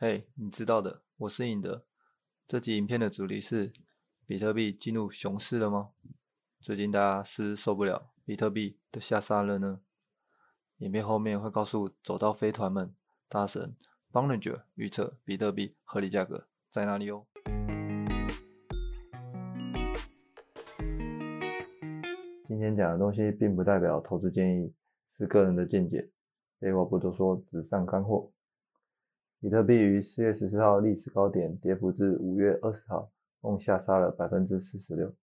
嘿，你知道的，我是影的。这集影片的主题是：比特币进入熊市了吗？最近大家是受不了比特币的下杀了呢？影片后面会告诉走到飞团们，大神 b o n g e r 预测比特币合理价格在哪里哦。今天讲的东西并不代表投资建议，是个人的见解。废话不多说，只上干货。比特币于四月十四号历史高点跌幅至五月二十号，共下杀了百分之四十六。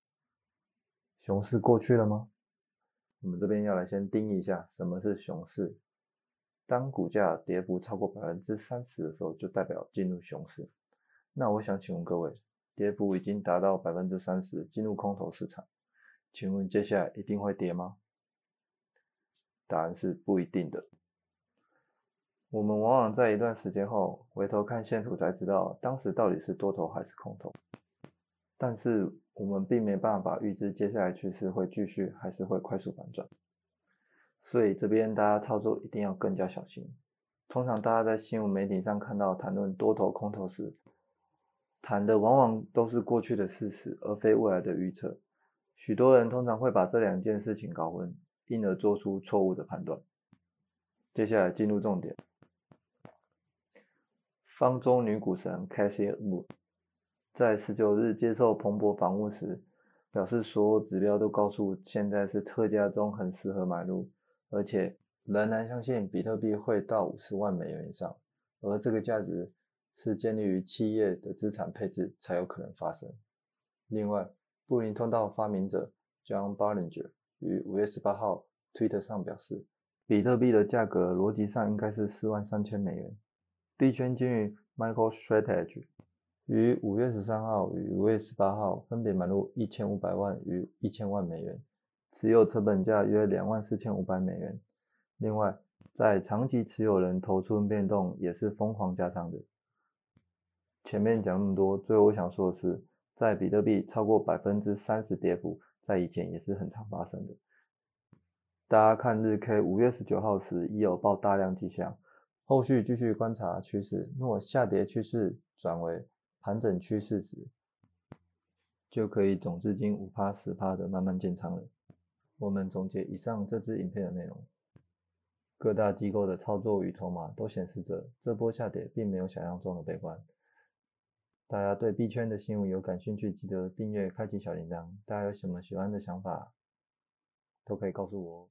熊市过去了吗？我们这边要来先定义一下什么是熊市。当股价跌幅超过百分之三十的时候，就代表进入熊市。那我想请问各位，跌幅已经达到百分之三十，进入空头市场，请问接下来一定会跌吗？答案是不一定的。我们往往在一段时间后回头看线图，才知道当时到底是多头还是空头。但是我们并没办法预知接下来趋势会继续还是会快速反转，所以这边大家操作一定要更加小心。通常大家在新闻媒体上看到谈论多头空头时，谈的往往都是过去的事实，而非未来的预测。许多人通常会把这两件事情搞混，因而做出错误的判断。接下来进入重点。方舟女股神 Cassie Wu 在十九日接受彭博访问时表示，所有指标都告诉现在是特价中，很适合买入，而且仍然相信比特币会到五十万美元以上，而这个价值是建立于企业的资产配置才有可能发生。另外，布林通道发明者 John Ballinger 于五月十八号推特上表示，比特币的价格逻辑上应该是四万三千美元。币圈金鱼 Michael Strategy 于五月十三号与五月十八号分别买入一千五百万与一千万美元，持有成本价约两万四千五百美元。另外，在长期持有人头寸变动也是疯狂加仓的。前面讲那么多，最后我想说的是，在比特币超过百分之三十跌幅，在以前也是很常发生的。大家看日 K 五月十九号时已有爆大量迹象。后续继续观察趋势，若下跌趋势转为盘整趋势时，就可以总资金五趴十趴的慢慢建仓了。我们总结以上这支影片的内容，各大机构的操作与筹码都显示着这波下跌并没有想象中的悲观。大家对币圈的新闻有感兴趣，记得订阅、开启小铃铛。大家有什么喜欢的想法，都可以告诉我哦。